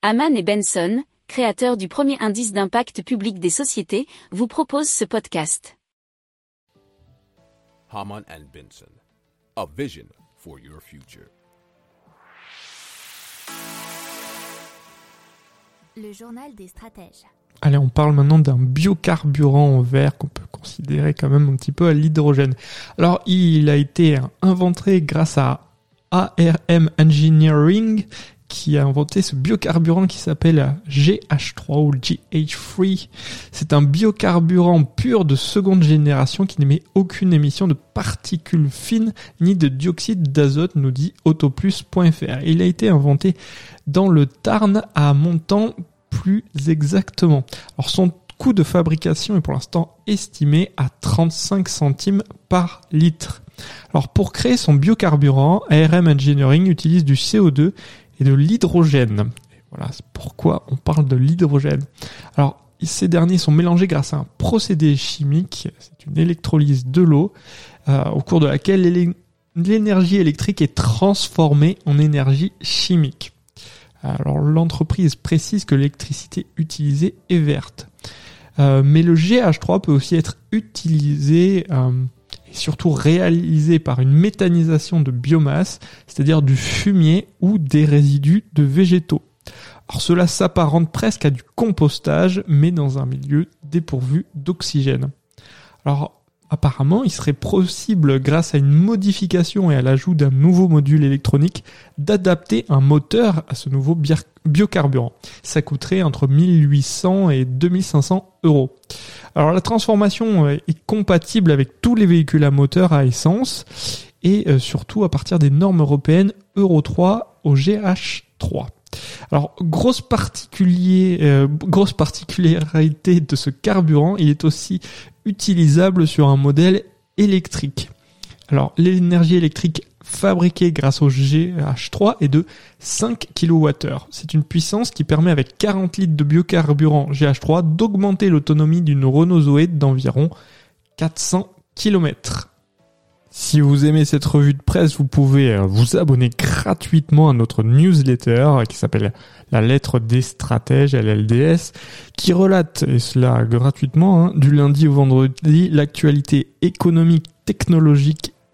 Haman et Benson, créateurs du premier indice d'impact public des sociétés, vous proposent ce podcast. Haman and Benson, a vision for your future. Le journal des stratèges. Allez, on parle maintenant d'un biocarburant vert qu'on peut considérer quand même un petit peu à l'hydrogène. Alors, il a été inventé grâce à ARM Engineering qui a inventé ce biocarburant qui s'appelle GH3 ou GH3. C'est un biocarburant pur de seconde génération qui n'émet aucune émission de particules fines ni de dioxyde d'azote, nous dit autoplus.fr. Il a été inventé dans le Tarn à Montant plus exactement. Alors son coût de fabrication est pour l'instant estimé à 35 centimes par litre. Alors pour créer son biocarburant, ARM Engineering utilise du CO2 et de l'hydrogène. Voilà, pourquoi on parle de l'hydrogène. Alors, ces derniers sont mélangés grâce à un procédé chimique, c'est une électrolyse de l'eau, euh, au cours de laquelle l'énergie électrique est transformée en énergie chimique. Alors l'entreprise précise que l'électricité utilisée est verte. Euh, mais le GH3 peut aussi être utilisé euh, surtout réalisé par une méthanisation de biomasse, c'est-à-dire du fumier ou des résidus de végétaux. Alors cela s'apparente presque à du compostage, mais dans un milieu dépourvu d'oxygène. Alors apparemment, il serait possible, grâce à une modification et à l'ajout d'un nouveau module électronique, d'adapter un moteur à ce nouveau biocarburant. Ça coûterait entre 1800 et 2500 euros. Alors la transformation est compatible avec tous les véhicules à moteur à essence et euh, surtout à partir des normes européennes Euro 3 au GH3. Alors, grosse, euh, grosse particularité de ce carburant, il est aussi utilisable sur un modèle électrique. Alors, l'énergie électrique fabriquée grâce au GH3 est de 5 kWh. C'est une puissance qui permet avec 40 litres de biocarburant GH3 d'augmenter l'autonomie d'une Renault Zoé d'environ 400 km. Si vous aimez cette revue de presse, vous pouvez euh, vous abonner gratuitement à notre newsletter qui s'appelle La lettre des stratèges, LLDS, qui relate, et cela gratuitement, hein, du lundi au vendredi, l'actualité économique, technologique,